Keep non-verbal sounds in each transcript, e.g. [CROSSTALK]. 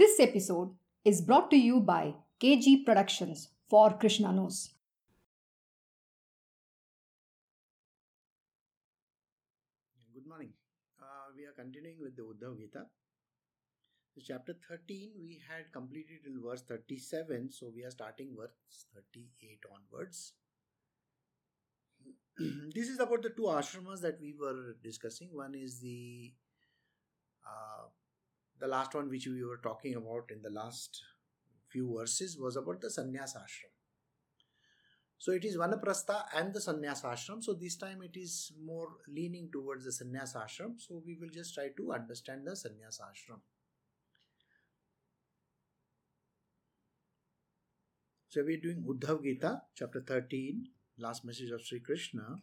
This episode is brought to you by KG Productions for Krishna Knows. Good morning. Uh, we are continuing with the Uddhav Gita. So chapter 13, we had completed till verse 37, so we are starting verse 38 onwards. [CLEARS THROAT] this is about the two ashramas that we were discussing. One is the uh, the last one which we were talking about in the last few verses was about the sannyas ashram. So it is Vanaprastha and the sannyas ashram. So this time it is more leaning towards the sannyas ashram. So we will just try to understand the sannyas ashram. So we are doing Uddhav Gita, chapter 13, last message of Sri Krishna,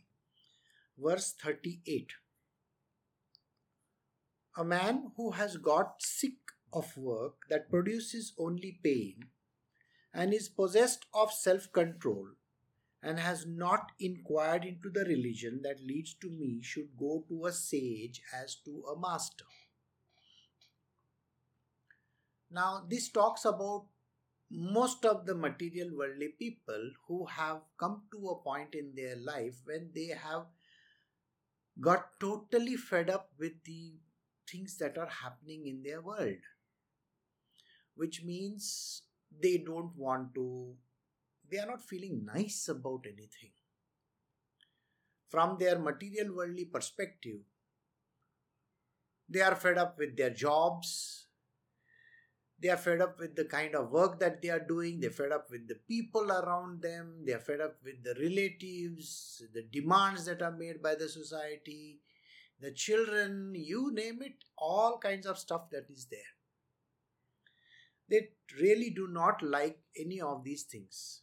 verse 38. A man who has got sick of work that produces only pain and is possessed of self control and has not inquired into the religion that leads to me should go to a sage as to a master. Now, this talks about most of the material worldly people who have come to a point in their life when they have got totally fed up with the things that are happening in their world which means they don't want to they are not feeling nice about anything. From their material worldly perspective they are fed up with their jobs they are fed up with the kind of work that they are doing they're fed up with the people around them they're fed up with the relatives the demands that are made by the society the children you name it all kinds of stuff that is there. They really do not like any of these things.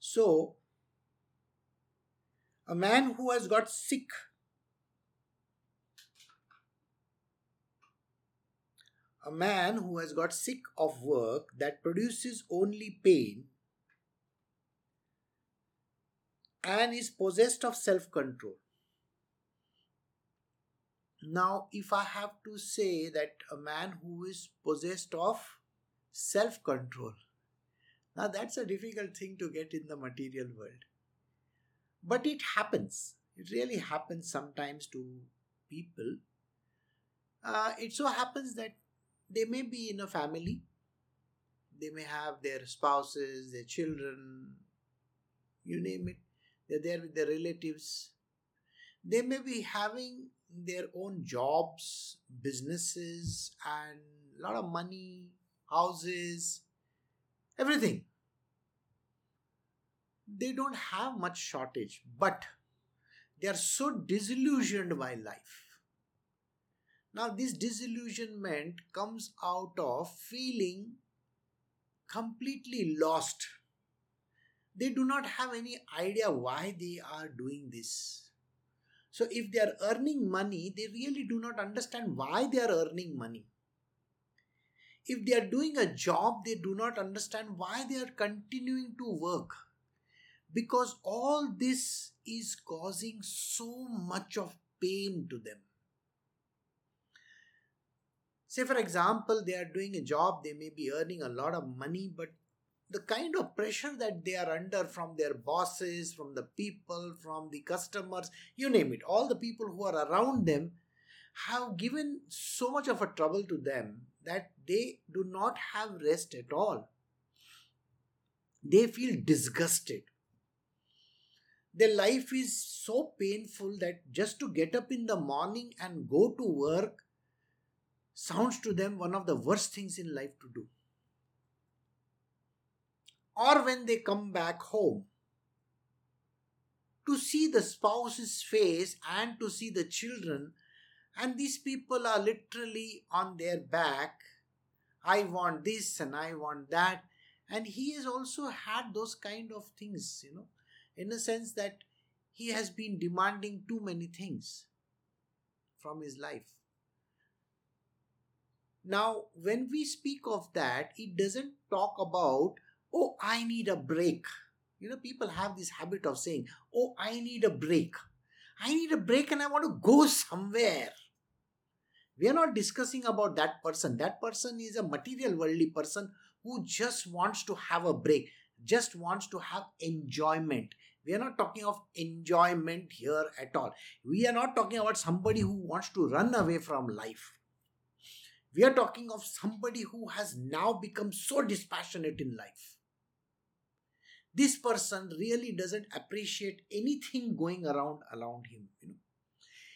So a man who has got sick a man who has got sick of work that produces only pain and is possessed of self control. Now, if I have to say that a man who is possessed of self control, now that's a difficult thing to get in the material world. But it happens. It really happens sometimes to people. Uh, it so happens that they may be in a family, they may have their spouses, their children, you name it, they're there with their relatives. They may be having their own jobs, businesses, and a lot of money, houses, everything. They don't have much shortage, but they are so disillusioned by life now, this disillusionment comes out of feeling completely lost. They do not have any idea why they are doing this. So, if they are earning money, they really do not understand why they are earning money. If they are doing a job, they do not understand why they are continuing to work. Because all this is causing so much of pain to them Say, for example, they are doing a job, they may be earning a lot of money, but the kind of pressure that they are under from their bosses, from the people, from the customers, you name it, all the people who are around them have given so much of a trouble to them that they do not have rest at all. They feel disgusted. Their life is so painful that just to get up in the morning and go to work sounds to them one of the worst things in life to do. Or when they come back home, to see the spouse's face and to see the children, and these people are literally on their back. I want this and I want that. And he has also had those kind of things, you know, in a sense that he has been demanding too many things from his life. Now, when we speak of that, it doesn't talk about, oh, I need a break. You know, people have this habit of saying, oh, I need a break. I need a break and I want to go somewhere. We are not discussing about that person. That person is a material worldly person who just wants to have a break, just wants to have enjoyment. We are not talking of enjoyment here at all. We are not talking about somebody who wants to run away from life. We are talking of somebody who has now become so dispassionate in life. This person really doesn't appreciate anything going around around him. You know,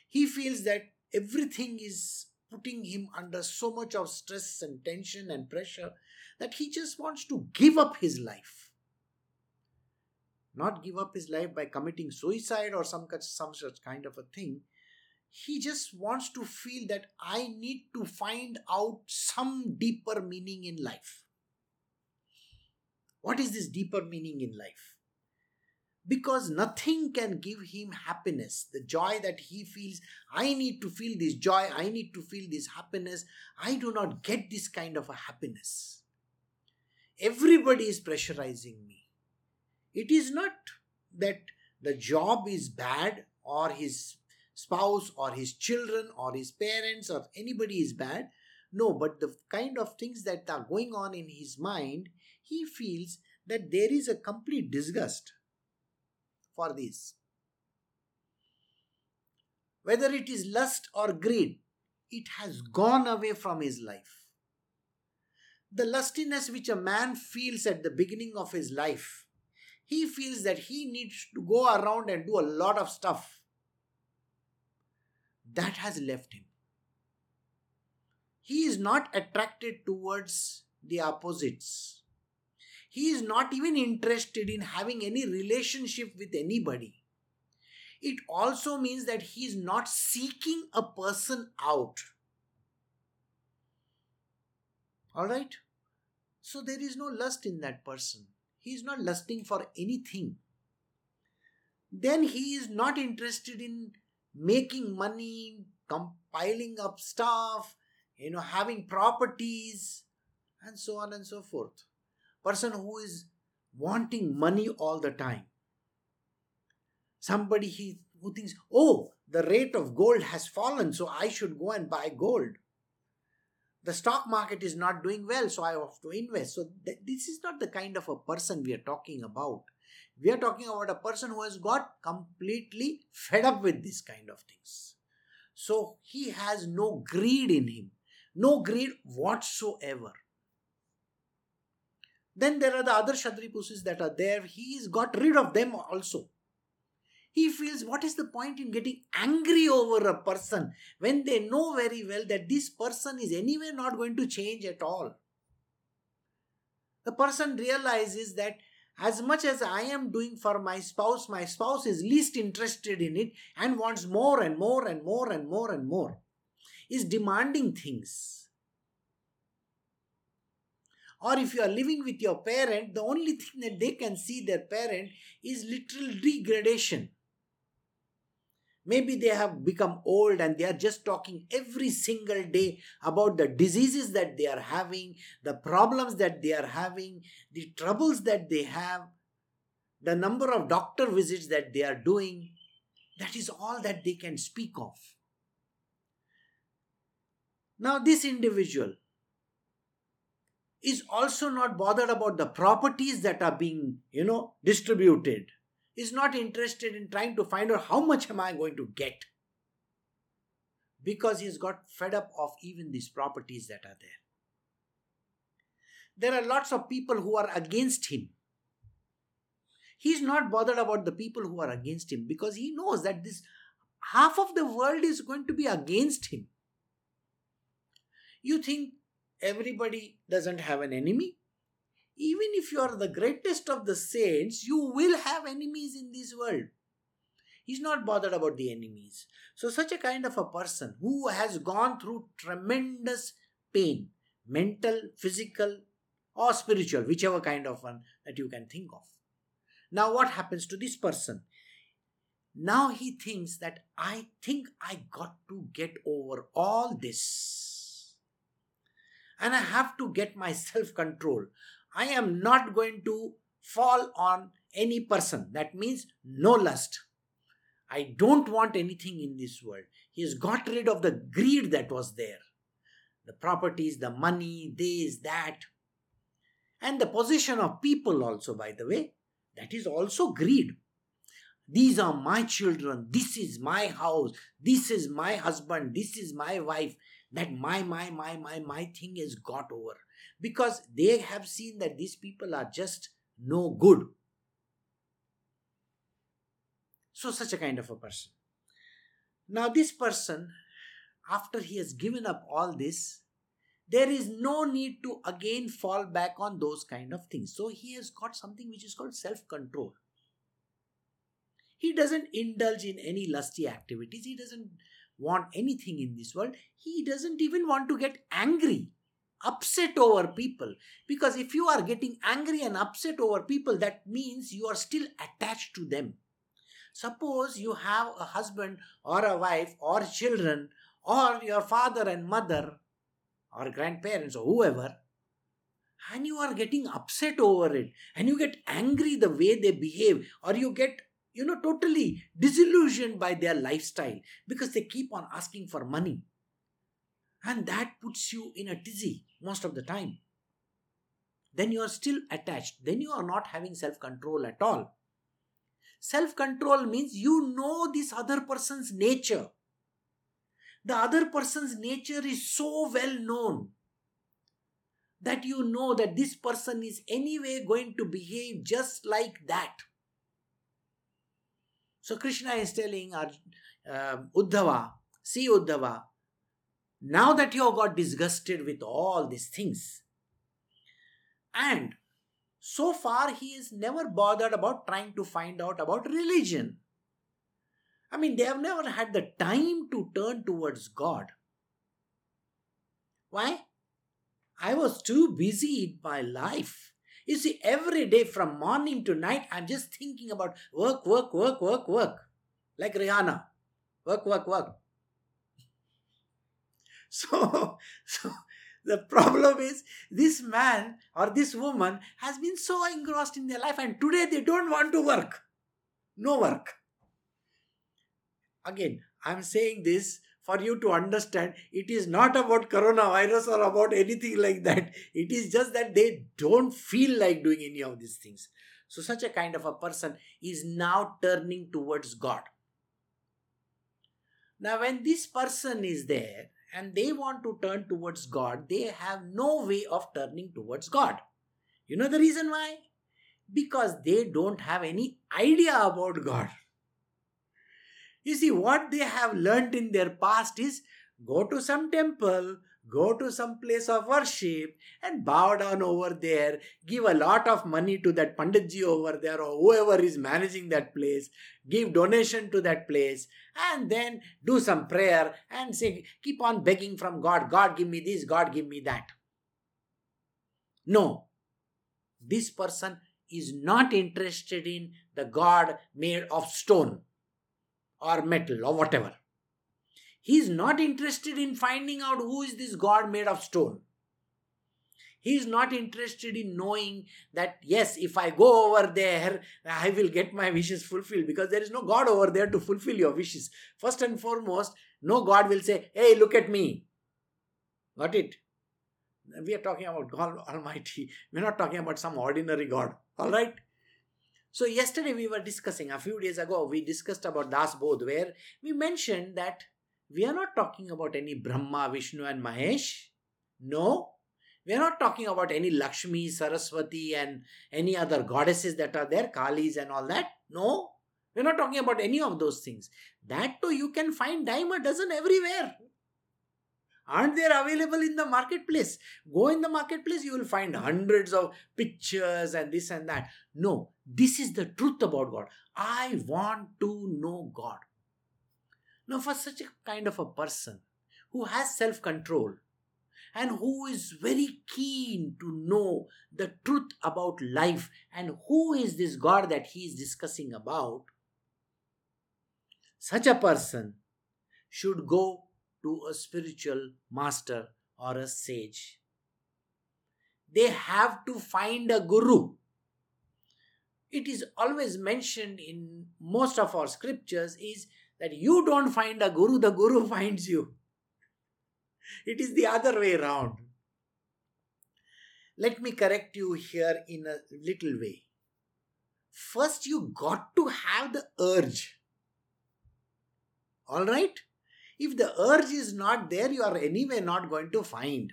he feels that everything is putting him under so much of stress and tension and pressure that he just wants to give up his life. Not give up his life by committing suicide or some, some such kind of a thing. He just wants to feel that I need to find out some deeper meaning in life. What is this deeper meaning in life? because nothing can give him happiness. The joy that he feels i need to feel this joy. I need to feel this happiness. I do not get this kind of a happiness. Everybody is pressurizing me. It is not that the job is bad or his spouse or his children or his parents or anybody is bad. No but the kind of things that are going on in his mind he feels that there is a complete disgust for this. Whether it is lust or greed, it has gone away from his life. The lustiness which a man feels at the beginning of his life, he feels that he needs to go around and do a lot of stuff. That has left him. He is not attracted towards the opposites he is not even interested in having any relationship with anybody. It also means that he is not seeking a person out. Alright? So there is no lust in that person. He is not lusting for anything. Then he is not interested in making money, compiling up stuff, you know, having properties, and so on and so forth person who is wanting money all the time. Somebody he, who thinks, oh, the rate of gold has fallen, so I should go and buy gold. The stock market is not doing well, so I have to invest. So, th- this is not the kind of a person we are talking about. We are talking about a person who has got completely fed up with this kind of things. So, he has no greed in him, no greed whatsoever. Then there are the other Shadripusis that are there. He's got rid of them also. He feels what is the point in getting angry over a person when they know very well that this person is anyway not going to change at all. The person realizes that as much as I am doing for my spouse, my spouse is least interested in it and wants more and more and more and more and more. Is demanding things or if you are living with your parent, the only thing that they can see their parent is literal degradation. Maybe they have become old and they are just talking every single day about the diseases that they are having, the problems that they are having, the troubles that they have, the number of doctor visits that they are doing. That is all that they can speak of. Now, this individual, is also not bothered about the properties that are being, you know, distributed, is not interested in trying to find out how much am I going to get. Because he's got fed up of even these properties that are there. There are lots of people who are against him. He's not bothered about the people who are against him because he knows that this half of the world is going to be against him. You think everybody doesn't have an enemy. Even if you are the greatest of the saints, you will have enemies in this world. He's not bothered about the enemies. So, such a kind of a person who has gone through tremendous pain, mental, physical, or spiritual, whichever kind of one that you can think of. Now, what happens to this person? Now he thinks that I think I got to get over all this and I have to get my self control. I am not going to fall on any person. That means no lust. I don't want anything in this world. He has got rid of the greed that was there. The properties, the money, this, that. And the possession of people, also, by the way. That is also greed. These are my children. This is my house. This is my husband. This is my wife. That my, my, my, my, my thing is got over. Because they have seen that these people are just no good. So, such a kind of a person. Now, this person, after he has given up all this, there is no need to again fall back on those kind of things. So, he has got something which is called self control. He doesn't indulge in any lusty activities. He doesn't want anything in this world. He doesn't even want to get angry, upset over people. Because if you are getting angry and upset over people, that means you are still attached to them. Suppose you have a husband or a wife or children or your father and mother or grandparents or whoever, and you are getting upset over it and you get angry the way they behave or you get you know totally disillusioned by their lifestyle because they keep on asking for money and that puts you in a tizzy most of the time then you are still attached then you are not having self control at all Self control means you know this other person's nature. The other person's nature is so well known that you know that this person is anyway going to behave just like that. So Krishna is telling uh, Uddhava, see Uddhava, now that you have got disgusted with all these things, and so far, he is never bothered about trying to find out about religion. I mean, they have never had the time to turn towards God. Why? I was too busy in my life. You see, every day from morning to night, I'm just thinking about work, work, work, work, work. Like Rihanna. Work, work, work. [LAUGHS] So, so the problem is, this man or this woman has been so engrossed in their life, and today they don't want to work. No work. Again, I'm saying this for you to understand it is not about coronavirus or about anything like that. It is just that they don't feel like doing any of these things. So, such a kind of a person is now turning towards God. Now, when this person is there, and they want to turn towards God, they have no way of turning towards God. You know the reason why? Because they don't have any idea about God. You see, what they have learned in their past is go to some temple, go to some place of worship and bow down over there, give a lot of money to that Panditji over there or whoever is managing that place, give donation to that place, and then do some prayer and say, keep on begging from God, God give me this, God give me that. No, this person is not interested in the God made of stone or metal or whatever. He is not interested in finding out who is this God made of stone. He is not interested in knowing that, yes, if I go over there, I will get my wishes fulfilled because there is no God over there to fulfill your wishes. First and foremost, no God will say, Hey, look at me. Got it? We are talking about God Almighty. [LAUGHS] We're not talking about some ordinary God. All right? So, yesterday we were discussing, a few days ago, we discussed about Das Bodh, where we mentioned that we are not talking about any Brahma, Vishnu, and Mahesh. No. We are not talking about any Lakshmi, Saraswati, and any other goddesses that are there, Kalis, and all that. No. We're not talking about any of those things. That too, you can find dime a dozen everywhere. Aren't they available in the marketplace? Go in the marketplace, you will find hmm. hundreds of pictures and this and that. No, this is the truth about God. I want to know God. Now, for such a kind of a person who has self control and who is very keen to know the truth about life and who is this God that he is discussing about, such a person should go to a spiritual master or a sage. They have to find a guru. it is always mentioned in most of our scriptures is that you don't find a guru, the guru [LAUGHS] finds you. It is the other way around. Let me correct you here in a little way. First, you got to have the urge. All right? If the urge is not there, you are anyway not going to find.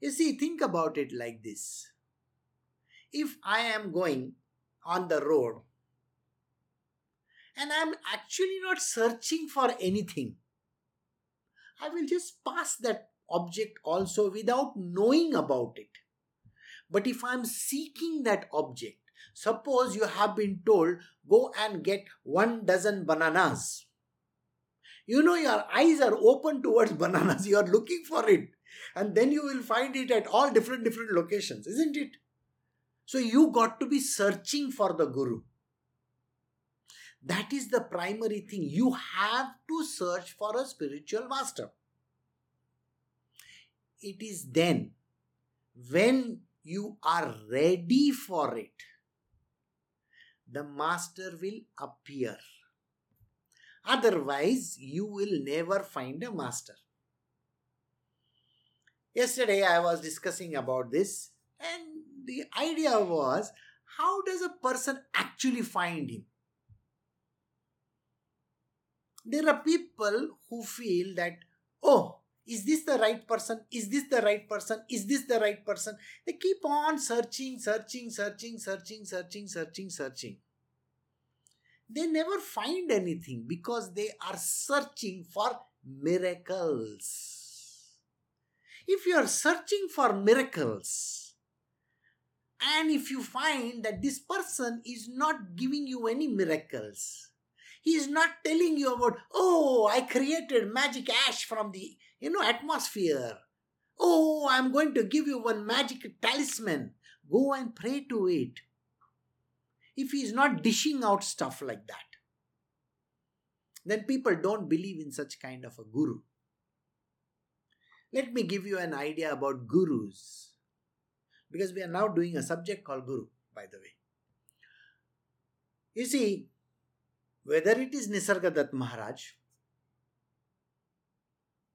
You see, think about it like this. If I am going on the road and I am actually not searching for anything, I will just pass that object also without knowing about it. But if I am seeking that object, suppose you have been told, go and get one dozen bananas. You know, your eyes are open towards [LAUGHS] bananas, you are looking for it, and then you will find it at all different, different locations, isn't it? So you got to be searching for the Guru. That is the primary thing. You have to search for a spiritual master. It is then when you are ready for it, the master will appear. Otherwise, you will never find a master. Yesterday, I was discussing about this, and the idea was how does a person actually find him? There are people who feel that, oh, is this the right person? Is this the right person? Is this the right person? They keep on searching, searching, searching, searching, searching, searching, searching. They never find anything because they are searching for miracles. If you are searching for miracles, and if you find that this person is not giving you any miracles, he is not telling you about, oh, I created magic ash from the you know atmosphere. Oh, I'm going to give you one magic talisman. Go and pray to it. If he is not dishing out stuff like that, then people don't believe in such kind of a guru. Let me give you an idea about gurus. Because we are now doing a subject called guru, by the way. You see, whether it is Nisargadatta Maharaj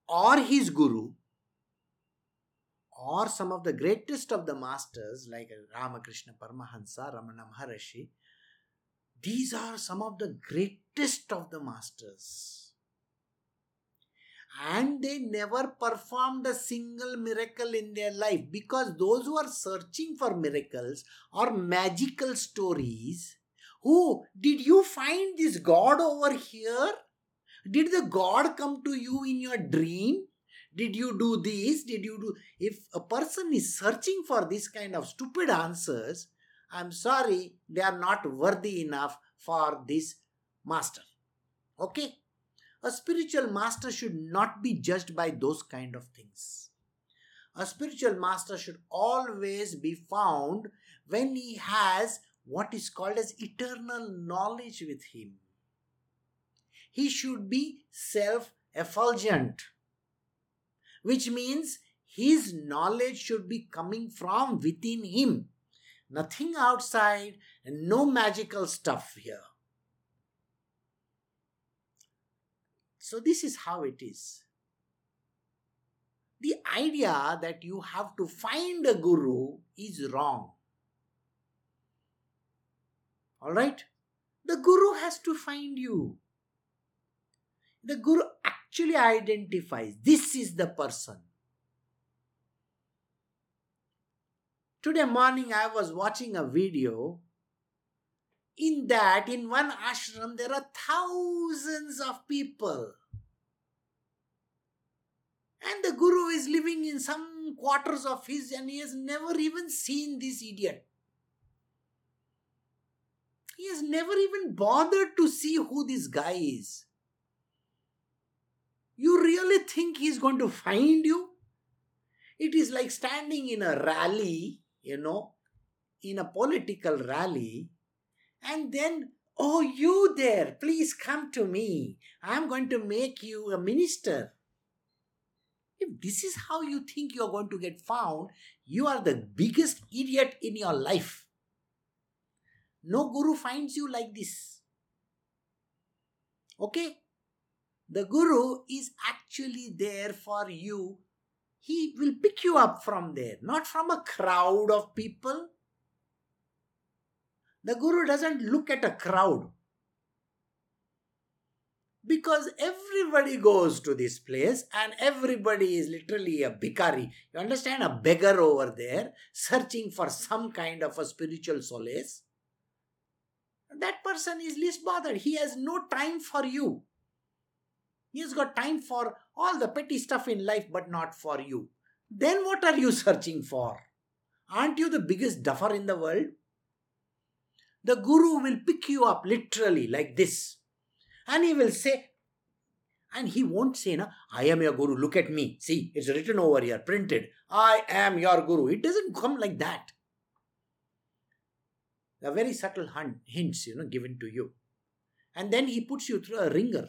or his guru or some of the greatest of the masters like Ramakrishna Paramahansa, Ramana Maharshi, these are some of the greatest of the masters. And they never performed a single miracle in their life because those who are searching for miracles or magical stories, who did you find this God over here? Did the God come to you in your dream? Did you do this? Did you do. If a person is searching for this kind of stupid answers, I'm sorry, they are not worthy enough for this master. Okay? A spiritual master should not be judged by those kind of things. A spiritual master should always be found when he has what is called as eternal knowledge with him he should be self effulgent, which means his knowledge should be coming from within him. Nothing outside and no magical stuff here. So, this is how it is. The idea that you have to find a guru is wrong. Alright? The guru has to find you the guru actually identifies this is the person. Today morning, I was watching a video. In that, in one ashram, there are thousands of people. And the guru is living in some quarters of his, and he has never even seen this idiot. He has never even bothered to see who this guy is. You really think he's going to find you? It is like standing in a rally, you know, in a political rally, and then, oh, you there, please come to me. I'm going to make you a minister. If this is how you think you're going to get found, you are the biggest idiot in your life. No guru finds you like this. Okay? The guru is actually there for you. He will pick you up from there, not from a crowd of people. The guru doesn't look at a crowd because everybody goes to this place and everybody is literally a bhikari. You understand? A beggar over there searching for some kind of a spiritual solace. That person is least bothered. He has no time for you. He has got time for all the petty stuff in life, but not for you. Then what are you [LAUGHS] searching for? Aren't you the biggest duffer in the world? The guru will pick you up literally like this and he will say, and he won't say, na, I am your guru, look at me. See, it's written over here, printed. I am your guru. It doesn't come like that. A very subtle hints, you know, given to you. And then he puts you through a wringer.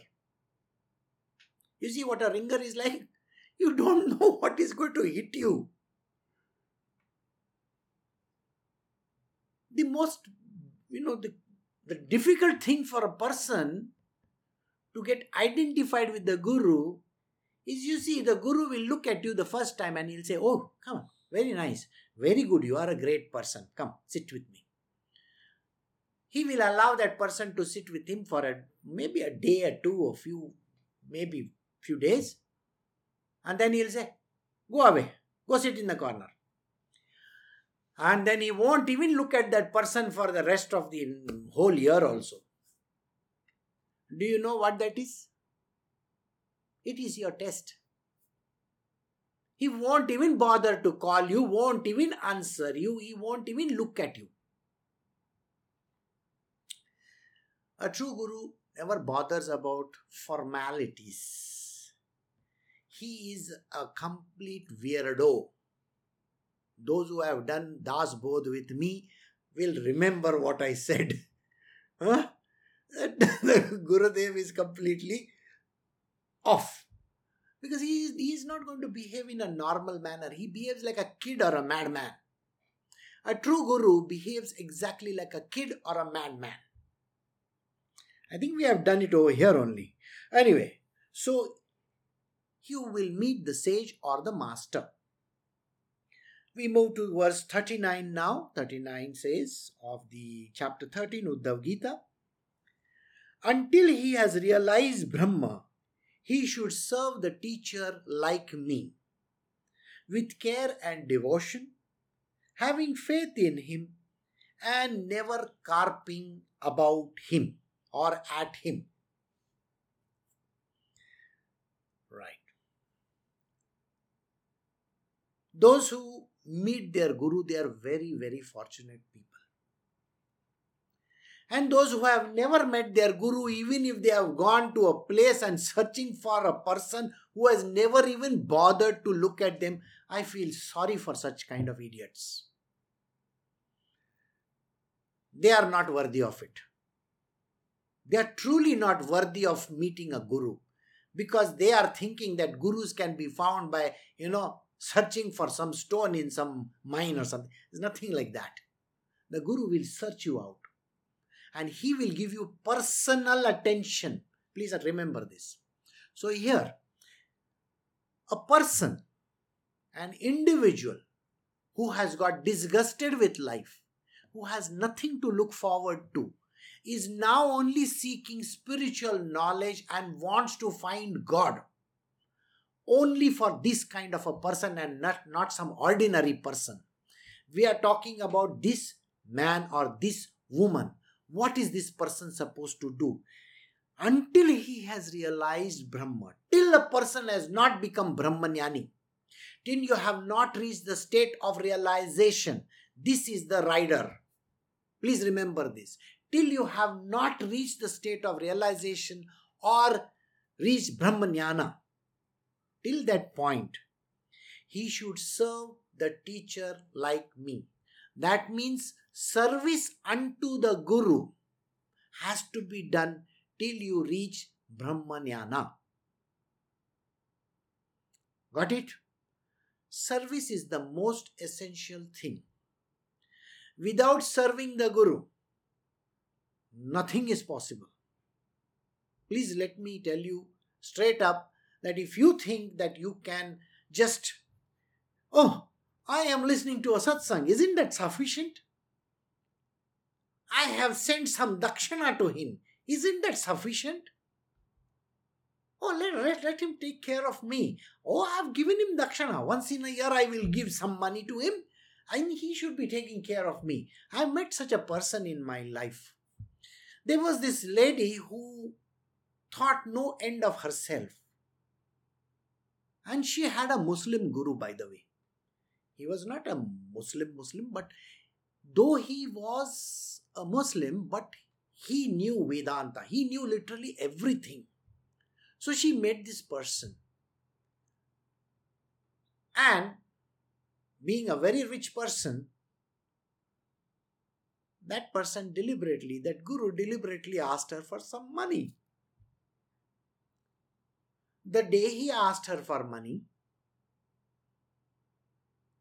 You see what a wringer is like? [LAUGHS] You don't know what is going to hit you. The most, you know, the, the difficult thing for a person to get identified with the guru is you see, the guru will look at you the first time and he'll say, Oh, come, on, very nice, very good, you are a great person, come, sit with me. He will allow that person to sit with him for a maybe a day or two a few, maybe few days, and then he'll say, Go away, go sit in the corner. And then he won't even look at that person for the rest of the whole year also. Do you know what that is? It is your test. He won't even bother to call you, won't even answer you, he won't even look at you. A true guru never bothers about formalities. He is a complete weirdo. Those who have done Das Bodh with me will remember what I said. [LAUGHS] Huh? [LAUGHS] Gurudev is completely off. Because he is, he is not going to behave in a normal manner. He behaves like a kid or a madman. A true guru behaves exactly like a kid or a madman. I think we have done it over here only. Anyway, so you will meet the sage or the master. We move to verse 39 now. 39 says of the chapter 13 Uddhav Gita until he has realized Brahma, he should serve the teacher like me, with care and devotion, having faith in him, and never carping about him or at him. Right. Those who meet their Guru, they are very, very fortunate people. And those who have never met their guru, even if they have gone to a place and searching for a person who has never even bothered to look at them, I feel sorry for such kind of idiots. They are not worthy of it. They are truly not worthy of meeting a guru because they are thinking that gurus can be found by, you know, searching for some stone in some mine or hmm. something. It's nothing like that. The guru will search you out and he will give you personal attention. Please uh, remember this. So, here, a person, an individual who has got disgusted with life, who has nothing to look forward to, is now only seeking spiritual knowledge and wants to find God. Only for this kind of a person and not, not some ordinary person. We are talking about this man or this woman what is this person supposed to do? Until he has realized Brahma, till a person has not become Brahmanyani, till you have not reached the state of realization, this is the rider. Please remember this. Till you have not reached the state of realization or reached Brahmanyana, till that point, he should serve the teacher like me. That means service unto the Guru has to be done till you reach Brahmanyana. Got it? Service is the most essential thing. Without serving the Guru, nothing is possible. Please let me tell you straight up that if you think that you can just, oh, I am listening to a satsang, isn't that sufficient? I have sent some dakshana to him, isn't that sufficient? Oh, let, let, let him take care of me. Oh, I have given him dakshana. Once in a year, I will give some money to him and he should be taking care of me. I met such a person in my life. There was this lady who thought no end of herself. And she had a Muslim guru, by the way. He was not a Muslim Muslim, but though he was a Muslim, but he knew Vedanta. He knew literally everything. So she met this person. And being a very rich person, that person deliberately, that guru deliberately asked her for some money. The day he asked her for money,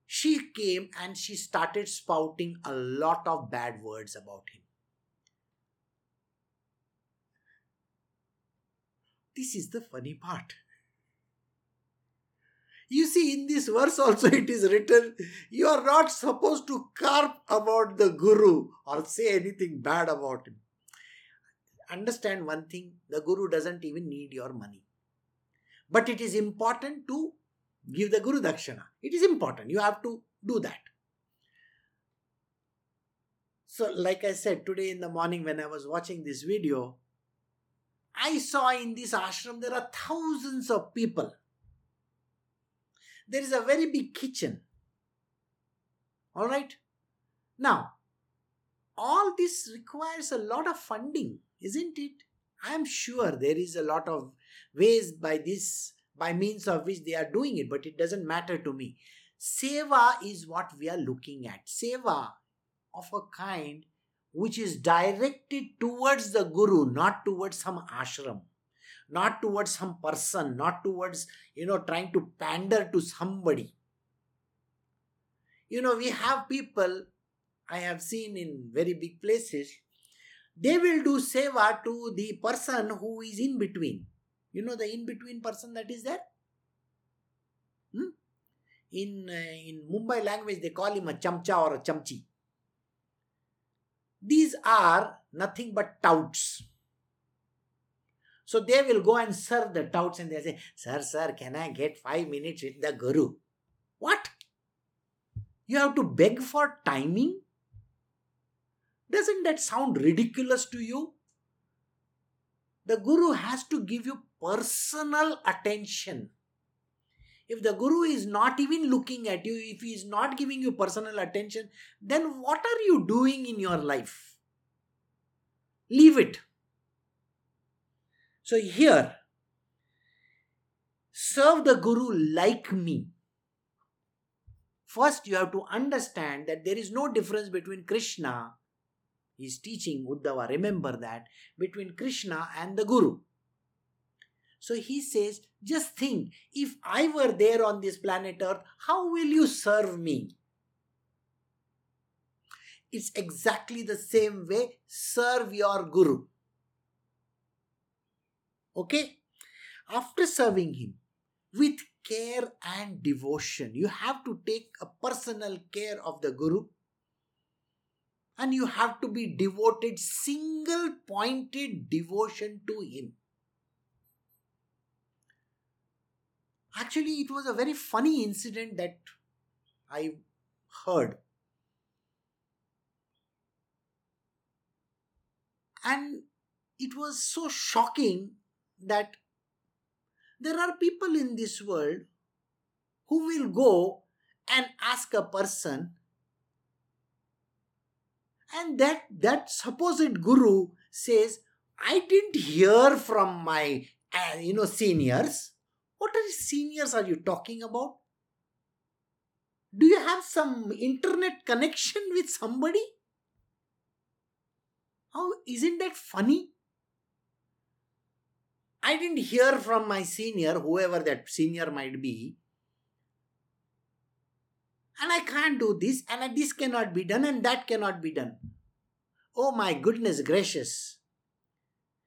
she came and she started spouting a lot of bad words about him. This is the funny part. You see, in this verse also it is written, you are not supposed to carp about the Guru or say anything bad about him. Understand one thing the Guru doesn't even need your money. But it is important to give the Guru Dakshana. It is important. You have to do that. So, like I said today in the morning when I was watching this video, I saw in this ashram there are thousands of people there is a very big kitchen. All right. Now, all this requires a lot of funding, isn't it? I am sure there is a lot of ways by this, by means of which they are doing it, but it doesn't matter to me. Seva is what we are looking at. Seva of a kind which is directed towards the Guru, not towards some ashram not towards some person, not towards, you know, trying to pander to somebody. You know, we have people I have seen in very big places, they will do seva to the person who is in between. You know, the in between person that is there? Hmm? In, uh, in Mumbai language, they call him a chamcha or a chamchi. These are nothing but touts so they will go and serve the touts and they say, Sir, sir, can I get five minutes with the Guru? What? You have to beg for timing? Doesn't that sound ridiculous to you? The Guru has to give you personal attention. If the Guru is not even looking at you, if he is not giving you personal attention, then what are you doing in your life? Leave it. So here, serve the Guru like me. First, you have to understand that there is no difference between Krishna, he's teaching Uddhava, remember that, between Krishna and the Guru. So he says, just think, if I were there on this planet Earth, how will you serve me? It's exactly the same way, serve your Guru. Okay? After serving him with care and devotion, you have to take a personal care of the Guru and you have to be devoted, single pointed devotion to him. Actually, it was a very funny incident that I heard. And it was so shocking that there are people in this world who will go and ask a person and that that supposed guru says i didn't hear from my uh, you know seniors what are seniors are you talking about do you have some internet connection with somebody how isn't that funny I didn't hear from my senior, whoever that senior might be, and I can't do this, and this cannot be done, and that cannot be done. Oh my goodness gracious.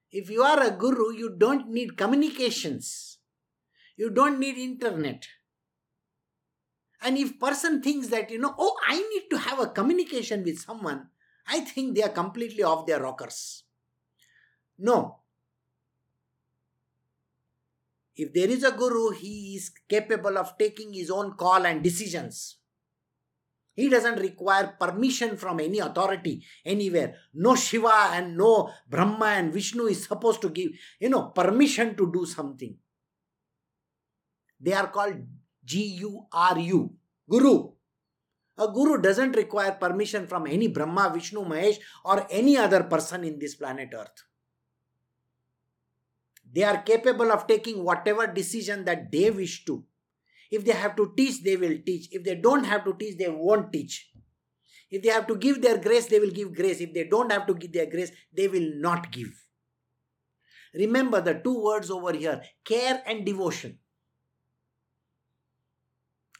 If you are a guru, you don't need communications. You don't need internet. And if person thinks that, you know, oh, I need to have a communication with someone, I think they are completely off their rockers. No. If there is a guru, he is capable of taking his own call and decisions. He doesn't require permission from any authority anywhere. No Shiva and no Brahma and Vishnu is supposed to give, you know, permission to do something. They are called G U R U, Guru. A guru doesn't require permission from any Brahma, Vishnu, Mahesh, or any other person in this planet Earth. They are capable of taking whatever decision that they wish to. If they have to teach, they will teach. If they don't have to teach, they won't teach. If they have to give their grace, they will give grace. If they don't have to give their grace, they will not give. Remember the two words over here care and devotion.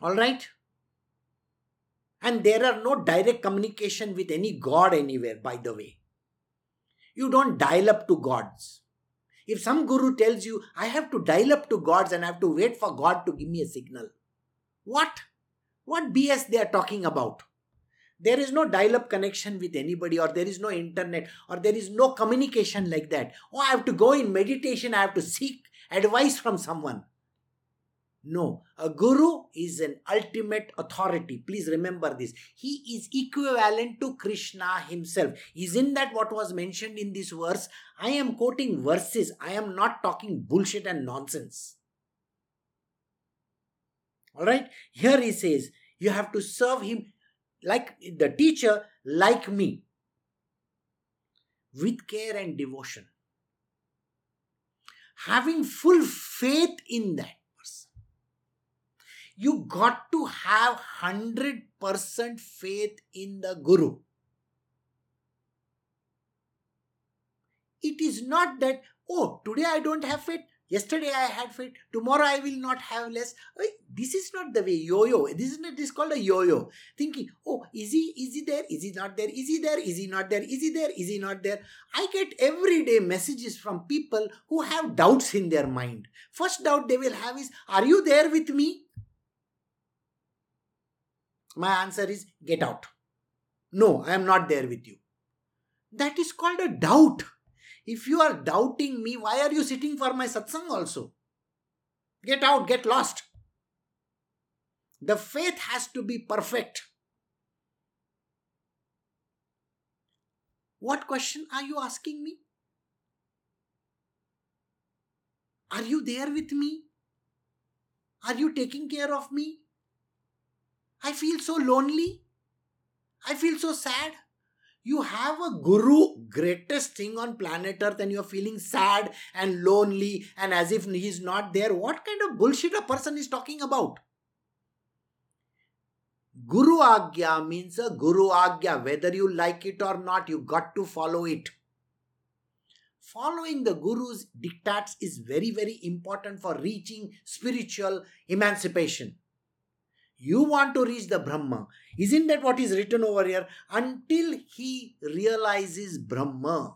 All right? And there are no direct communication with any god anywhere, by the way. You don't dial up to gods. If some guru tells you, I have to dial up to gods and I have to wait for God to give me a signal, what? What BS they are talking about? There is no dial up connection with anybody, or there is no internet, or there is no communication like that. Oh, I have to go in meditation, I have to seek advice from someone. No, a guru is an ultimate authority. Please remember this. He is equivalent to Krishna himself. Isn't that what was mentioned in this verse? I am quoting verses. I am not talking bullshit and nonsense. All right? Here he says, you have to serve him like the teacher, like me, with care and devotion. Having full faith in that you got to have 100% faith in the Guru. It is not that, oh, today I don't have faith, yesterday I had faith, tomorrow I will not have less. Eh, this is not the way yo yo. This is not this is called a yo yo. Thinking, oh, is he, is he there? Is he not there? Is he there? Is he not there? Is he there? Is he not there? I get every day messages from people who have doubts in their mind. First doubt they will have is, are you there with me? My answer is get out. No, I am not there with you. That is called a doubt. If you are doubting me, why are you sitting for my satsang also? Get out, get lost. The faith has to be perfect. What question are you asking me? Are you there with me? Are you taking care of me? I feel so lonely. I feel so sad. You have a guru, greatest thing on planet Earth, and you're feeling sad and lonely and as if he's not there. What kind of bullshit a person is talking about? Guru Agya means a Guru Agya. Whether you like it or not, you got to follow it. Following the Guru's diktats is very, very important for reaching spiritual emancipation. You want to reach the Brahma. Isn't that what is written over here? Until he realizes Brahma.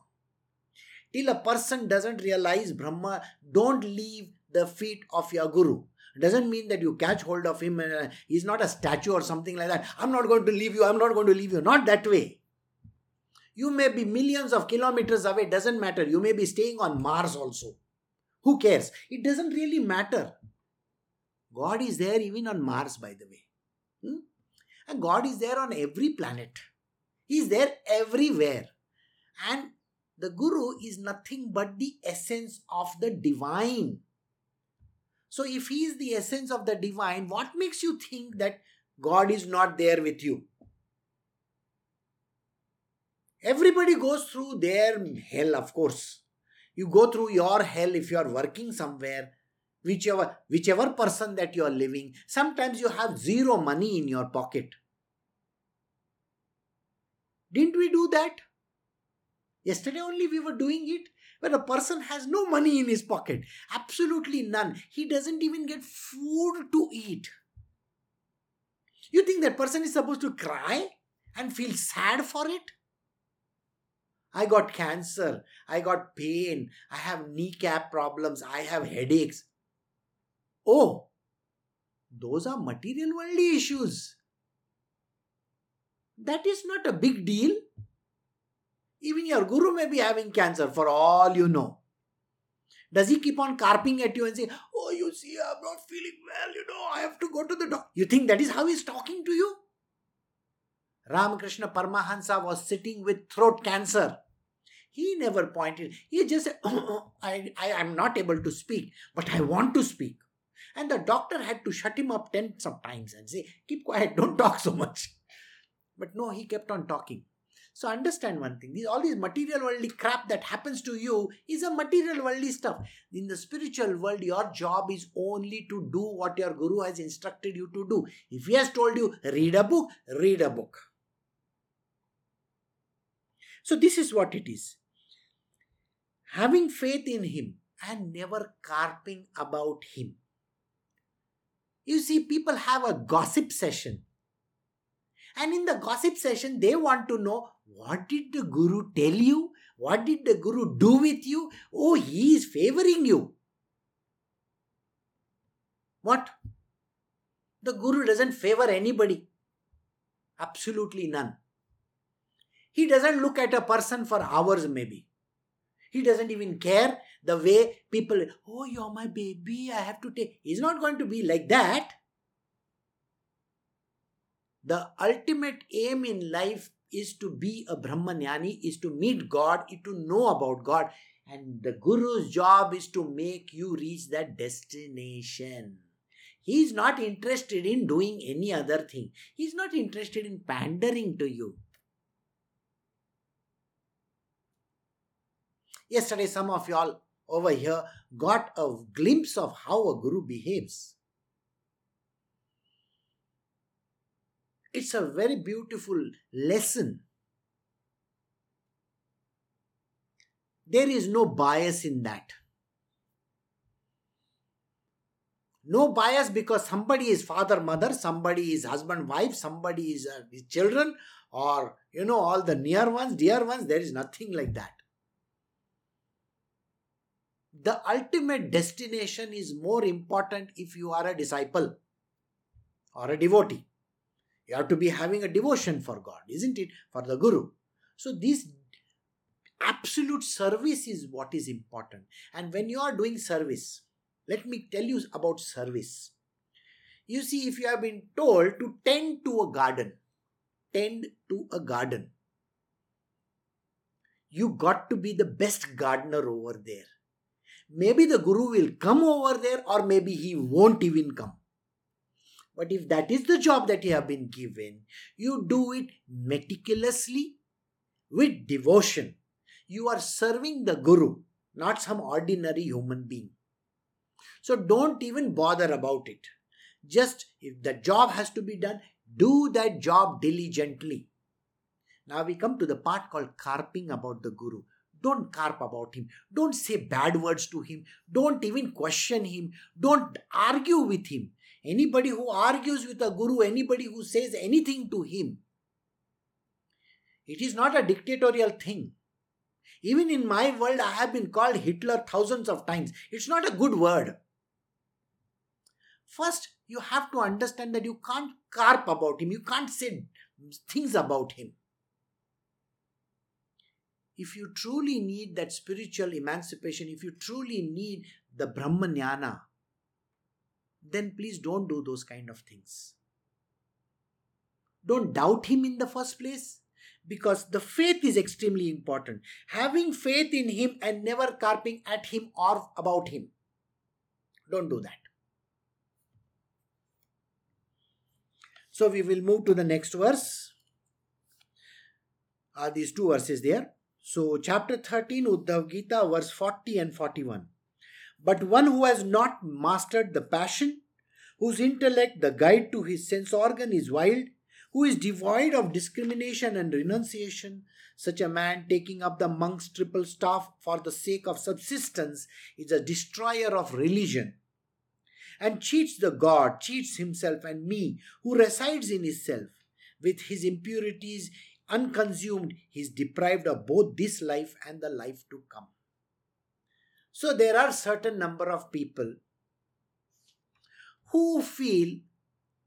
Till a person doesn't realize Brahma, don't leave the feet of your Guru. Doesn't mean that you catch hold of him and uh, he's not a statue or something like that. I'm not going to leave you, I'm not going to leave you. Not that way. You may be millions of kilometers away, doesn't matter. You may be staying on Mars also. Who cares? It doesn't really matter. God is there even on Mars, by the way. Hmm? And God is there on every planet. He is there everywhere. And the Guru is nothing but the essence of the divine. So, if he is the essence of the divine, what makes you think that God is not there with you? Everybody goes through their hell, of course. You go through your hell if you are working somewhere whichever whichever person that you are living sometimes you have zero money in your pocket didn't we do that yesterday only we were doing it when a person has no money in his pocket absolutely none he doesn't even get food to eat you think that person is supposed to cry and feel sad for it I got cancer. I got pain. I have kneecap problems. I have headaches. Oh, those are material worldly issues. That is not a big deal. Even your guru may be having cancer for all you know. Does he keep on carping at you and say, Oh, you see, I'm not feeling well, you know, I have to go to the doctor? You think that is how he's talking to you? Ramakrishna Paramahansa was sitting with throat cancer. He never pointed. He just said, oh, I, I am not able to speak, but I want to speak. And the doctor had to shut him up tens of times and say, Keep quiet, [LAUGHS] don't talk so much. But no, he kept on talking. So understand one thing: all these material worldly crap that happens to you is a material worldly stuff. In the spiritual world, your job is only to do what your guru has instructed you to do. If he has told you read a book, read a book. So this is what it is. Having faith in him and never carping about him. You see, people have a gossip session. And in the gossip session, they want to know what did the Guru tell you? What did the Guru do with you? Oh, he is favoring you. What? The Guru doesn't favor anybody. Absolutely none. He doesn't look at a person for hours, maybe. He doesn't even care the way people, oh, you're my baby, I have to take. He's not going to be like that. The ultimate aim in life is to be a Brahmanyani, is to meet God, is to know about God. And the Guru's job is to make you reach that destination. He is not interested in doing any other thing. He is not interested in pandering to you. Yesterday, some of y'all over here got a glimpse of how a guru behaves. It's a very beautiful lesson. There is no bias in that. No bias because somebody is father, mother, somebody is husband, wife, somebody is uh, children, or you know, all the near ones, dear ones. There is nothing like that. The ultimate destination is more important if you are a disciple or a devotee. You have to be having a devotion for God, isn't it? For the Guru. So, this absolute service is what is important. And when you are doing service, let me tell you about service. You see, if you have been told to tend to a garden, tend to a garden, you got to be the best gardener over there. Maybe the Guru will come over there, or maybe he won't even come. But if that is the job that you have been given, you do it meticulously with devotion. You are serving the Guru, not some ordinary human being. So don't even bother about it. Just if the job has to be done, do that job diligently. Now we come to the part called carping about the Guru. Don't carp about him. Don't say bad words to him. Don't even question him. Don't argue with him. Anybody who argues with a guru, anybody who says anything to him, it is not a dictatorial thing. Even in my world, I have been called Hitler thousands of times. It's not a good word. First, you have to understand that you can't carp about him, you can't say things about him. If you truly need that spiritual emancipation, if you truly need the Brahmanyana, then please don't do those kind of things. Don't doubt Him in the first place because the faith is extremely important. Having faith in Him and never carping at Him or about Him. Don't do that. So we will move to the next verse. Are these two verses there? So, chapter 13, Uddhav Gita, verse 40 and 41. But one who has not mastered the passion, whose intellect, the guide to his sense organ, is wild, who is devoid of discrimination and renunciation, such a man taking up the monk's triple staff for the sake of subsistence is a destroyer of religion and cheats the God, cheats himself and me, who resides in his self. With his impurities unconsumed, he is deprived of both this life and the life to come. So there are certain number of people who feel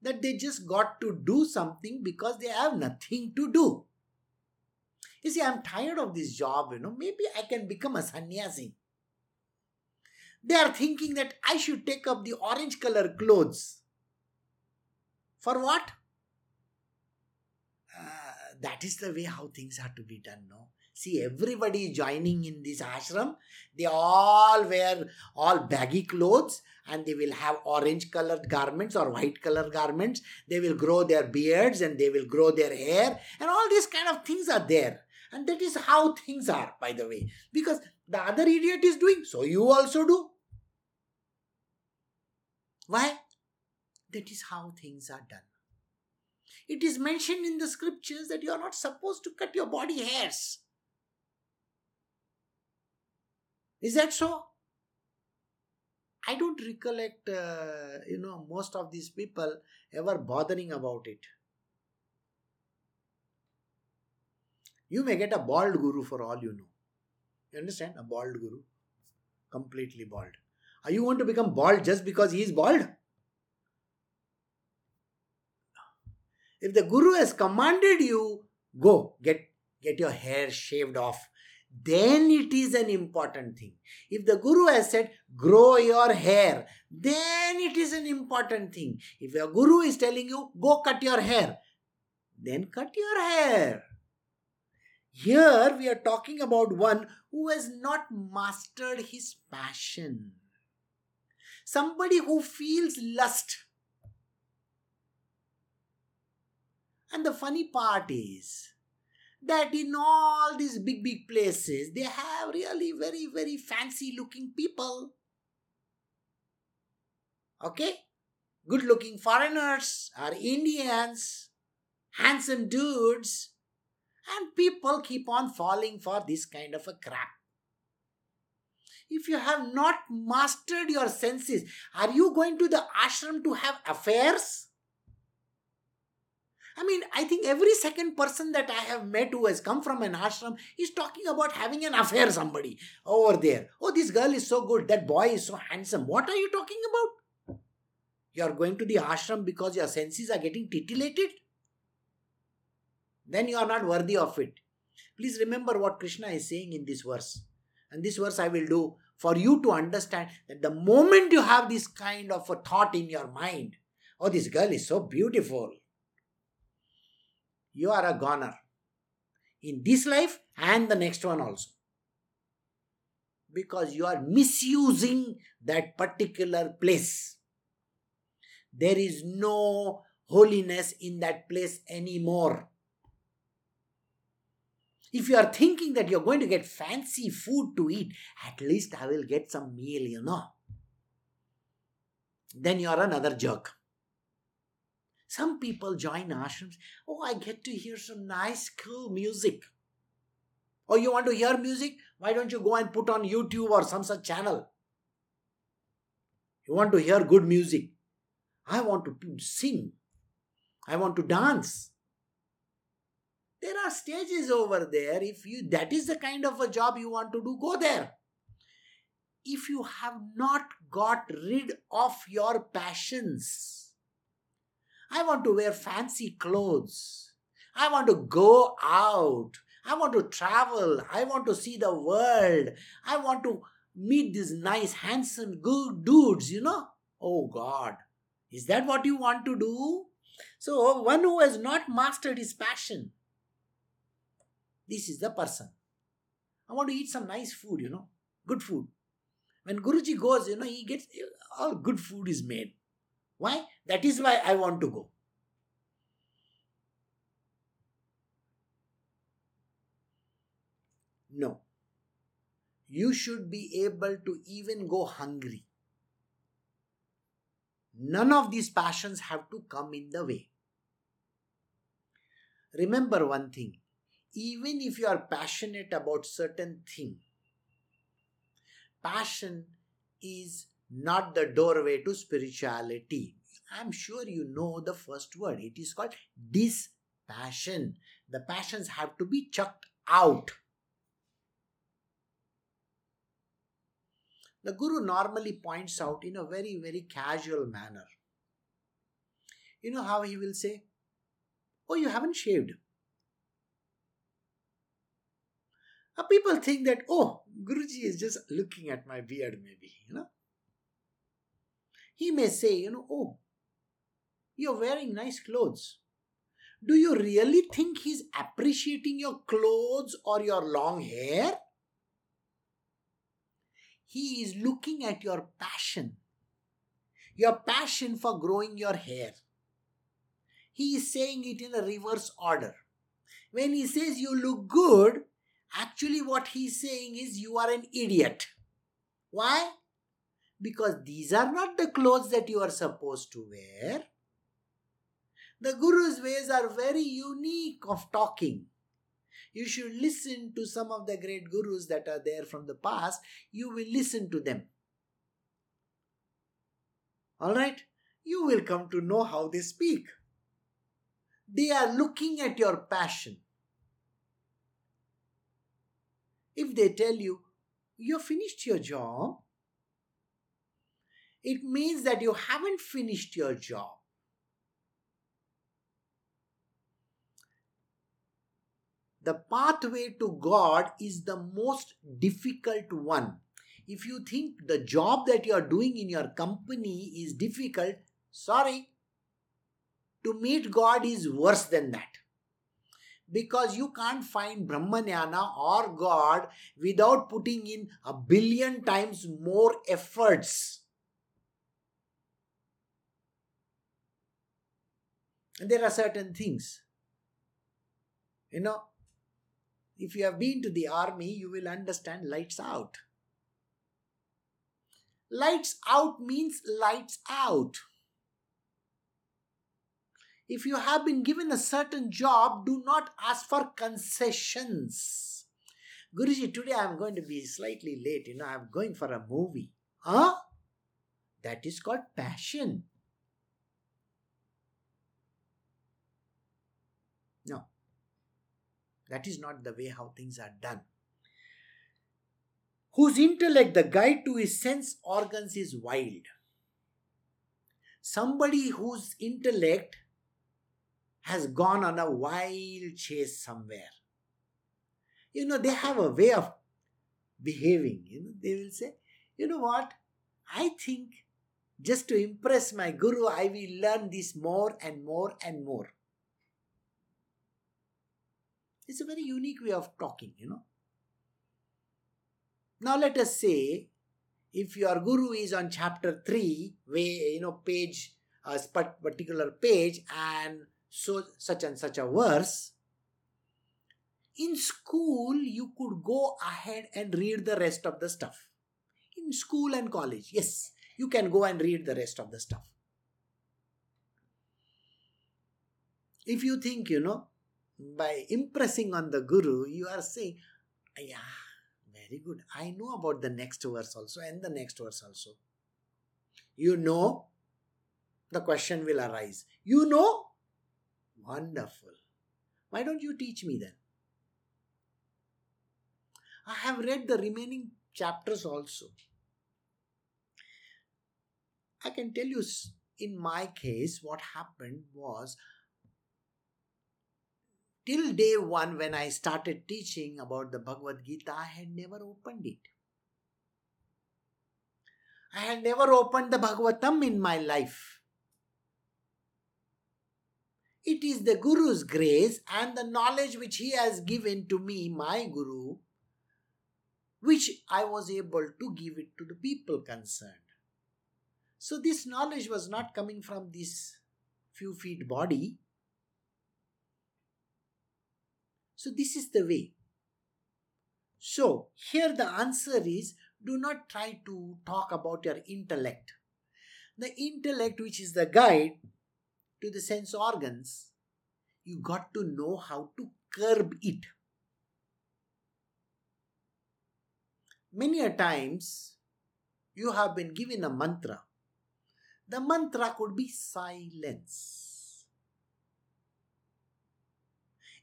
that they just got to do something because they have nothing to do. You see, I'm tired of this job, you know. Maybe I can become a sannyasi. They are thinking that I should take up the orange color clothes. For what? That is the way how things are to be done, no? See, everybody joining in this ashram. They all wear all baggy clothes and they will have orange colored garments or white colored garments. They will grow their beards and they will grow their hair and all these kind of things are there. And that is how things are, by the way. Because the other idiot is doing, so you also do. Why? That is how things are done. It is mentioned in the scriptures that you are not supposed to cut your body hairs. Is that so? I don't recollect, uh, you know, most of these people ever bothering about it. You may get a bald guru for all you know. You understand? A bald guru. Completely bald. Are you going to become bald just because he is bald? If the guru has commanded you, go get get your hair shaved off then it is an important thing. If the Guru has said, grow your hair, then it is an important thing. If your Guru is telling you, go cut your hair, then cut your hair. Here we are talking about one who has not mastered his passion. Somebody who feels lust. And the funny part is, that in all these big, big places, they have really very, very fancy looking people. Okay? Good looking foreigners or Indians, handsome dudes, and people keep on falling for this kind of a crap. If you have not mastered your senses, are you going to the ashram to have affairs? I mean, I think every second person that I have met who has come from an ashram is talking about having an affair somebody over there. Oh, this girl is so good. That boy is so handsome. What are you talking about? You are going to the ashram because your senses are getting titillated? Then you are not worthy of it. Please remember what Krishna is saying in this verse. And this verse I will do for you to understand that the moment you have this kind of a thought in your mind, oh, this girl is so beautiful you are a goner in this life and the next one also. Because you are misusing that particular place. There is no holiness in that place anymore. If you are thinking that you're going to get fancy food to eat, at least I will get some meal, you know. Then you are another jerk. Some people join ashrams. Oh, I get to hear some nice, cool music. Oh, you want to hear music? Why don't you go and put on YouTube or some such channel? You want to hear good music. I want to sing. I want to dance. There are stages over there. If you that is the kind of a job you want to do, go there. If you have not got rid of your passions, I want to wear fancy clothes. I want to go out. I want to travel. I want to see the world. I want to meet these nice, handsome, good dudes, you know. Oh God, is that what you want to do? So, one who has not mastered his passion, this is the person. I want to eat some nice food, you know, good food. When Guruji goes, you know, he gets all good food is made. Why? That is why I want to go. No. You should be able to even go hungry. None of these passions have to come in the way. Remember one thing even if you are passionate about certain thing passion is not the doorway to spirituality. I'm sure you know the first word. It is called dispassion. The passions have to be chucked out. The Guru normally points out in a very, very casual manner. You know how he will say, Oh, you haven't shaved. Now people think that, oh, Guruji is just looking at my beard, maybe, you know. He may say, you know, oh, you're wearing nice clothes. Do you really think he's appreciating your clothes or your long hair? He is looking at your passion, your passion for growing your hair. He is saying it in a reverse order. When he says you look good, actually what he's saying is you are an idiot. Why? Because these are not the clothes that you are supposed to wear. The Guru's ways are very unique of talking. You should listen to some of the great Gurus that are there from the past. You will listen to them. Alright? You will come to know how they speak. They are looking at your passion. If they tell you, you've finished your job, it means that you haven't finished your job. The pathway to God is the most difficult one. If you think the job that you are doing in your company is difficult, sorry. To meet God is worse than that. Because you can't find Brahmanyana or God without putting in a billion times more efforts. And there are certain things. You know, if you have been to the army, you will understand lights out. Lights out means lights out. If you have been given a certain job, do not ask for concessions. Guruji, today I am going to be slightly late. You know, I am going for a movie. Huh? That is called passion. No. That is not the way how things are done. Whose intellect, the guide to his sense organs, is wild. Somebody whose intellect has gone on a wild chase somewhere. You know, they have a way of behaving. You know, they will say, you know what? I think just to impress my guru, I will learn this more and more and more. It's a very unique way of talking, you know. Now let us say if your guru is on chapter 3, way, you know, page, uh, a particular page and so such and such a verse, in school you could go ahead and read the rest of the stuff. In school and college, yes, you can go and read the rest of the stuff. If you think, you know, by impressing on the guru, you are saying, Yeah, very good. I know about the next verse also and the next verse also. You know, the question will arise. You know? Wonderful. Why don't you teach me then? I have read the remaining chapters also. I can tell you in my case what happened was till day one, when I started teaching about the Bhagavad Gita, I had never opened it. I had never opened the Bhagavatam in my life. It is the Guru's grace and the knowledge which he has given to me, my Guru, which I was able to give it to the people concerned. So, this knowledge was not coming from this few feet body, So, this is the way. So, here the answer is do not try to talk about your intellect. The intellect, which is the guide to the sense organs, you got to know how to curb it. Many a times you have been given a mantra. The mantra could be silence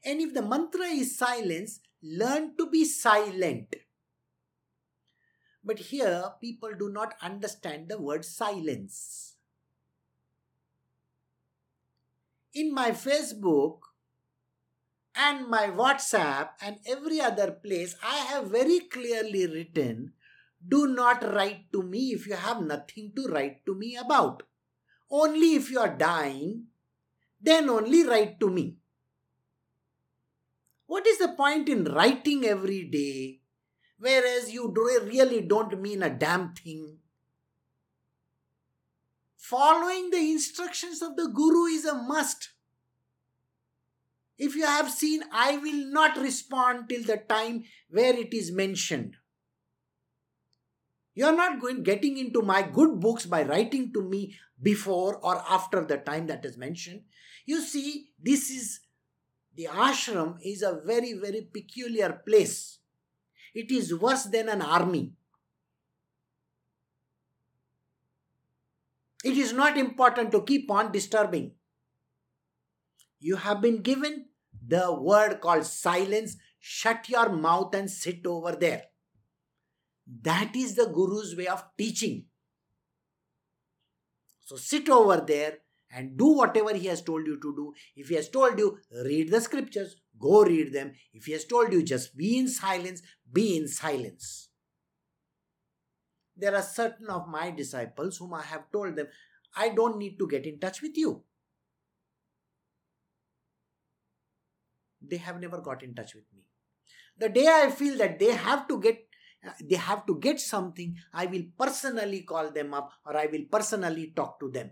And if the mantra is silence, learn to be silent. But here, people do not understand the word silence. In my Facebook and my WhatsApp and every other place, I have very clearly written do not write to me if you have nothing to write to me about. Only if you are dying, then only write to me. What is the point in writing every day, whereas you really don't mean a damn thing? Following the instructions of the Guru is a must. If you have seen, I will not respond till the time where it is mentioned. You are not going getting into my good books by writing to me before or after the time that is mentioned. You see, this is the ashram is a very, very peculiar place. It is worse than an army. It is not important to keep on disturbing. You have been given the word called silence. Shut your mouth and sit over there. That is the Guru's way of teaching. So sit over there and do whatever he has told you to do. If he has told you, read the scriptures, go read them. If he has told you, just be in silence, be in silence. There are certain of my disciples whom I have told them, I don't need to get in touch with you. They have never got in touch with me. The day I feel that they have to get they have to get something, I will personally call them up or I will personally talk to them.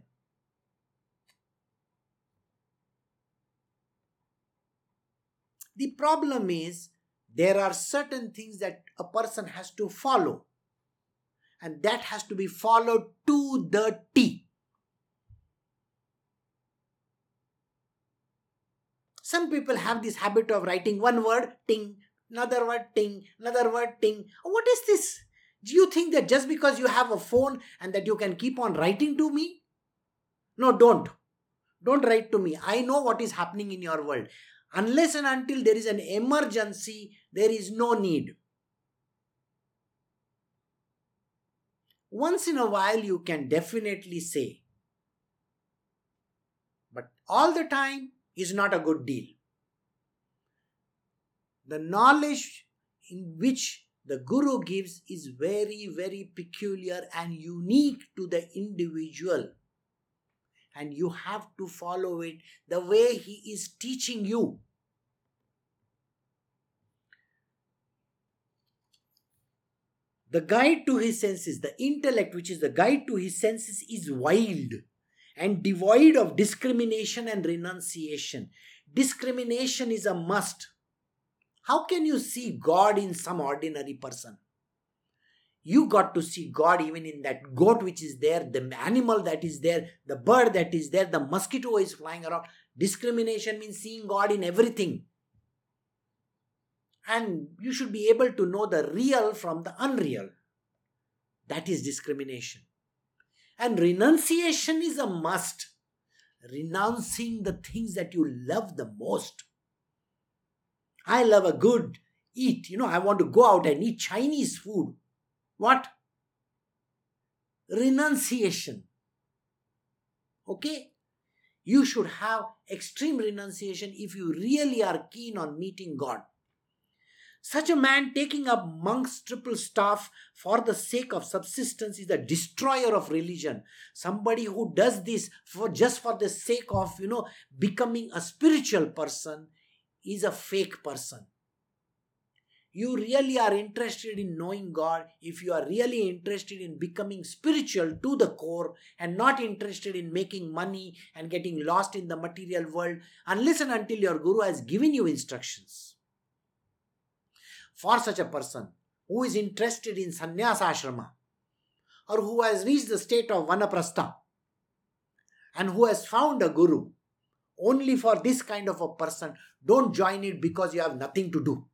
The problem is there are certain things that a person has to follow, and that has to be followed to the T. Some people have this habit of writing one word, ting, another word ting, another word ting. What is this? Do you think that just because you have a phone and that you can keep on writing to me? No, don't. Don't write to me. I know what is happening in your world. Unless and until there is an emergency, there is no need. Once in a while, you can definitely say, but all the time is not a good deal the knowledge in which the Guru gives is very, very peculiar and unique to the individual. And you have to follow it the way he is teaching you. The guide to his senses, the intellect, which is the guide to his senses, is wild and devoid of discrimination and renunciation. Discrimination is a must. How can you see God in some ordinary person? You got to see God even in that goat which is there, the animal that is there, the bird that is there, the mosquito is flying around. Discrimination means seeing God in everything. And you should be able to know the real from the unreal. That is discrimination. And renunciation is a must. Renouncing the things that you love the most I love a good eat. You know, I want to go out and eat Chinese food. What? Renunciation. Okay? You should have extreme renunciation if you really are keen on meeting God. Such a man taking up monk's triple staff for the sake of subsistence is a destroyer of religion. Somebody who does this for just for the sake of, you know, becoming a spiritual person is a fake person. You really are interested in knowing God if you are really interested in becoming spiritual to the core and not interested in making money and getting lost in the material world unless and until your Guru has given you instructions. For such a person who is interested in sannyasa ashrama or who has reached the state of vanaprastha and who has found a Guru only for this kind of a person. Don't join it because you have nothing to do.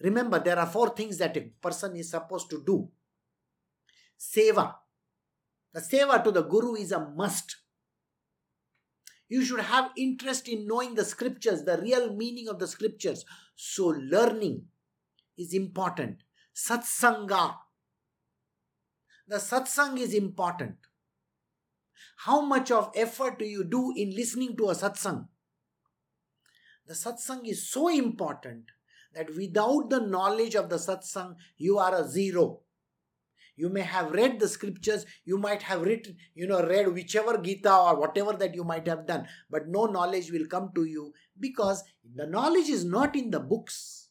Remember, there are four things that a person is supposed to do. Seva. The seva to the Guru is a must. You should have interest in knowing the scriptures, the real meaning of the scriptures. So, learning is important. Satsanga. The satsang is important. How much of effort do you do in listening to a satsang? The satsang is so important that without the knowledge of the satsang, you are a zero. You may have read the scriptures, you might have written, you know, read whichever Gita or whatever that you might have done, but no knowledge will come to you because the knowledge is not in the books.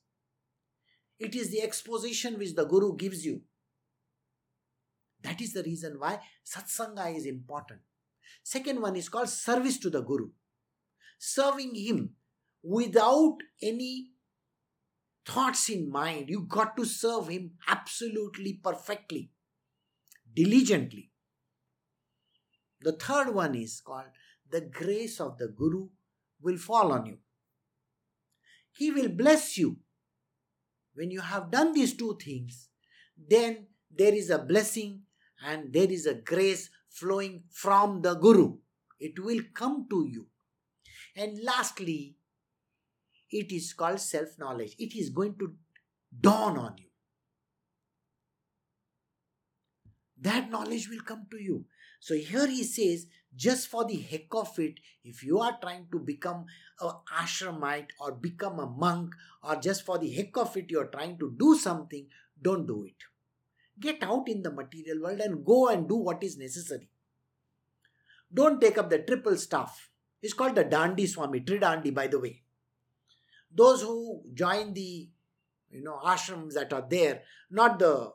It is the exposition which the Guru gives you. That is the reason why satsanga is important. Second one is called service to the Guru. Serving him without any thoughts in mind. You got to serve him absolutely perfectly, diligently. The third one is called the grace of the Guru will fall on you. He will bless you. When you have done these two things, then there is a blessing and there is a grace flowing from the Guru. It will come to you. And lastly, it is called self knowledge. It is going to dawn on you. That knowledge will come to you. So here he says, just for the heck of it, if you are trying to become a ashramite or become a monk, or just for the heck of it, you are trying to do something, don't do it. Get out in the material world and go and do what is necessary. Don't take up the triple staff. It's called the Dandi Swami, Tridandi, by the way. Those who join the you know ashrams that are there, not the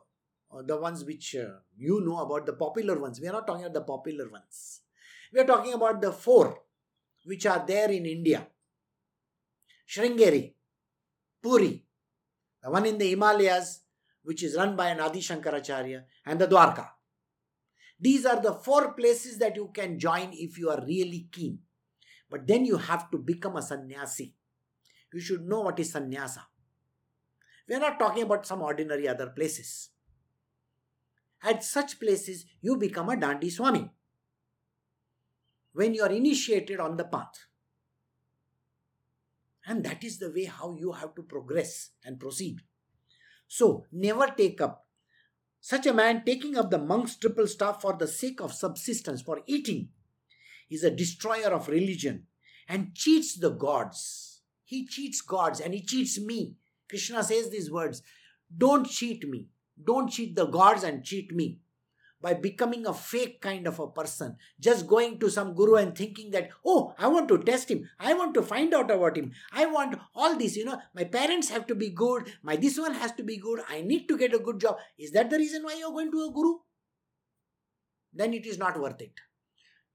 uh, the ones which uh, you know about the popular ones. We are not talking about the popular ones. We are talking about the four which are there in India. Sringeri, Puri, the one in the Himalayas, which is run by an Adi Shankaracharya, and the Dwarka. These are the four places that you can join if you are really keen. But then you have to become a sannyasi. You should know what is sannyasa. We are not talking about some ordinary other places. At such places, you become a Dandi Swami. When you are initiated on the path. And that is the way how you have to progress and proceed. So, never take up. Such a man taking up the monk's triple staff for the sake of subsistence, for eating, is a destroyer of religion and cheats the gods. He cheats gods and he cheats me. Krishna says these words Don't cheat me. Don't cheat the gods and cheat me by becoming a fake kind of a person. Just going to some guru and thinking that, oh, I want to test him. I want to find out about him. I want all this. You know, my parents have to be good. My this one has to be good. I need to get a good job. Is that the reason why you're going to a guru? Then it is not worth it.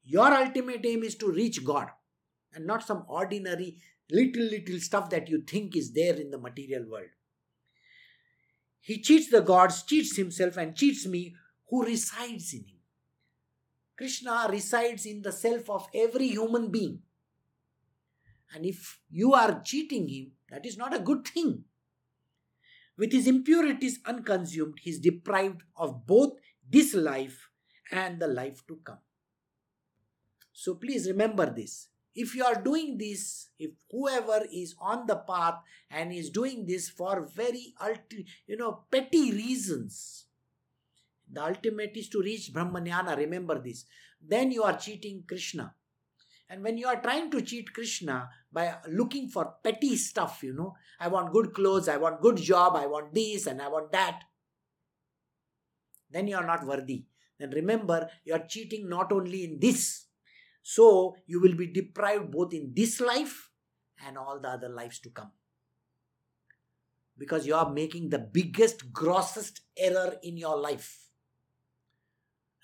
Your ultimate aim is to reach God and not some ordinary little, little stuff that you think is there in the material world. He cheats the gods, cheats himself, and cheats me who resides in him. Krishna resides in the self of every human being. And if you are cheating him, that is not a good thing. With his impurities unconsumed, he is deprived of both this life and the life to come. So please remember this. If you are doing this, if whoever is on the path and is doing this for very ulti- you know petty reasons, the ultimate is to reach Brahmanyana. Remember this. Then you are cheating Krishna. And when you are trying to cheat Krishna by looking for petty stuff, you know, I want good clothes, I want good job, I want this and I want that, then you are not worthy. Then remember, you are cheating not only in this. So you will be deprived both in this life and all the other lives to come. Because you are making the biggest, grossest error in your life.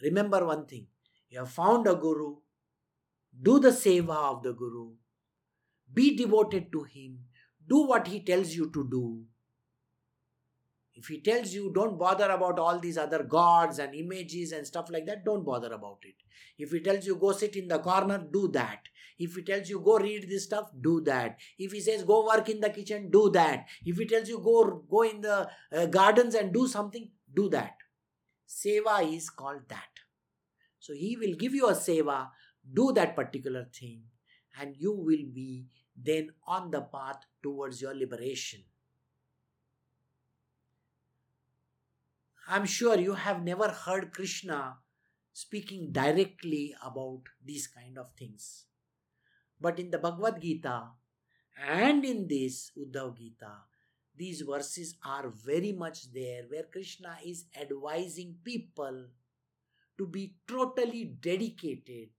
Remember one thing you have found a guru, do the seva of the guru, be devoted to him, do what he tells you to do. If he tells you don't bother about all these other gods and images and stuff like that, don't bother about it. If he tells you go sit in the corner, do that. If he tells you go read this stuff, do that. If he says go work in the kitchen, do that. If he tells you go go in the uh, gardens and do something, do that. Seva is called that. So he will give you a seva, do that particular thing, and you will be then on the path towards your liberation. I'm sure you have never heard Krishna speaking directly about these kind of things. But in the Bhagavad Gita and in this Uddhav Gita, these verses are very much there where Krishna is advising people to be totally dedicated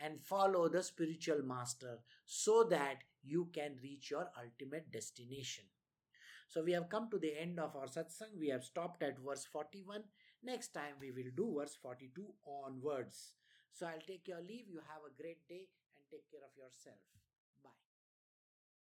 and follow the spiritual master so that you can reach your ultimate destination. So we have come to the end of our satsang. We have stopped at verse 41. Next time we will do verse 42 onwards. So I'll take your leave. You have a great day and take care of yourself.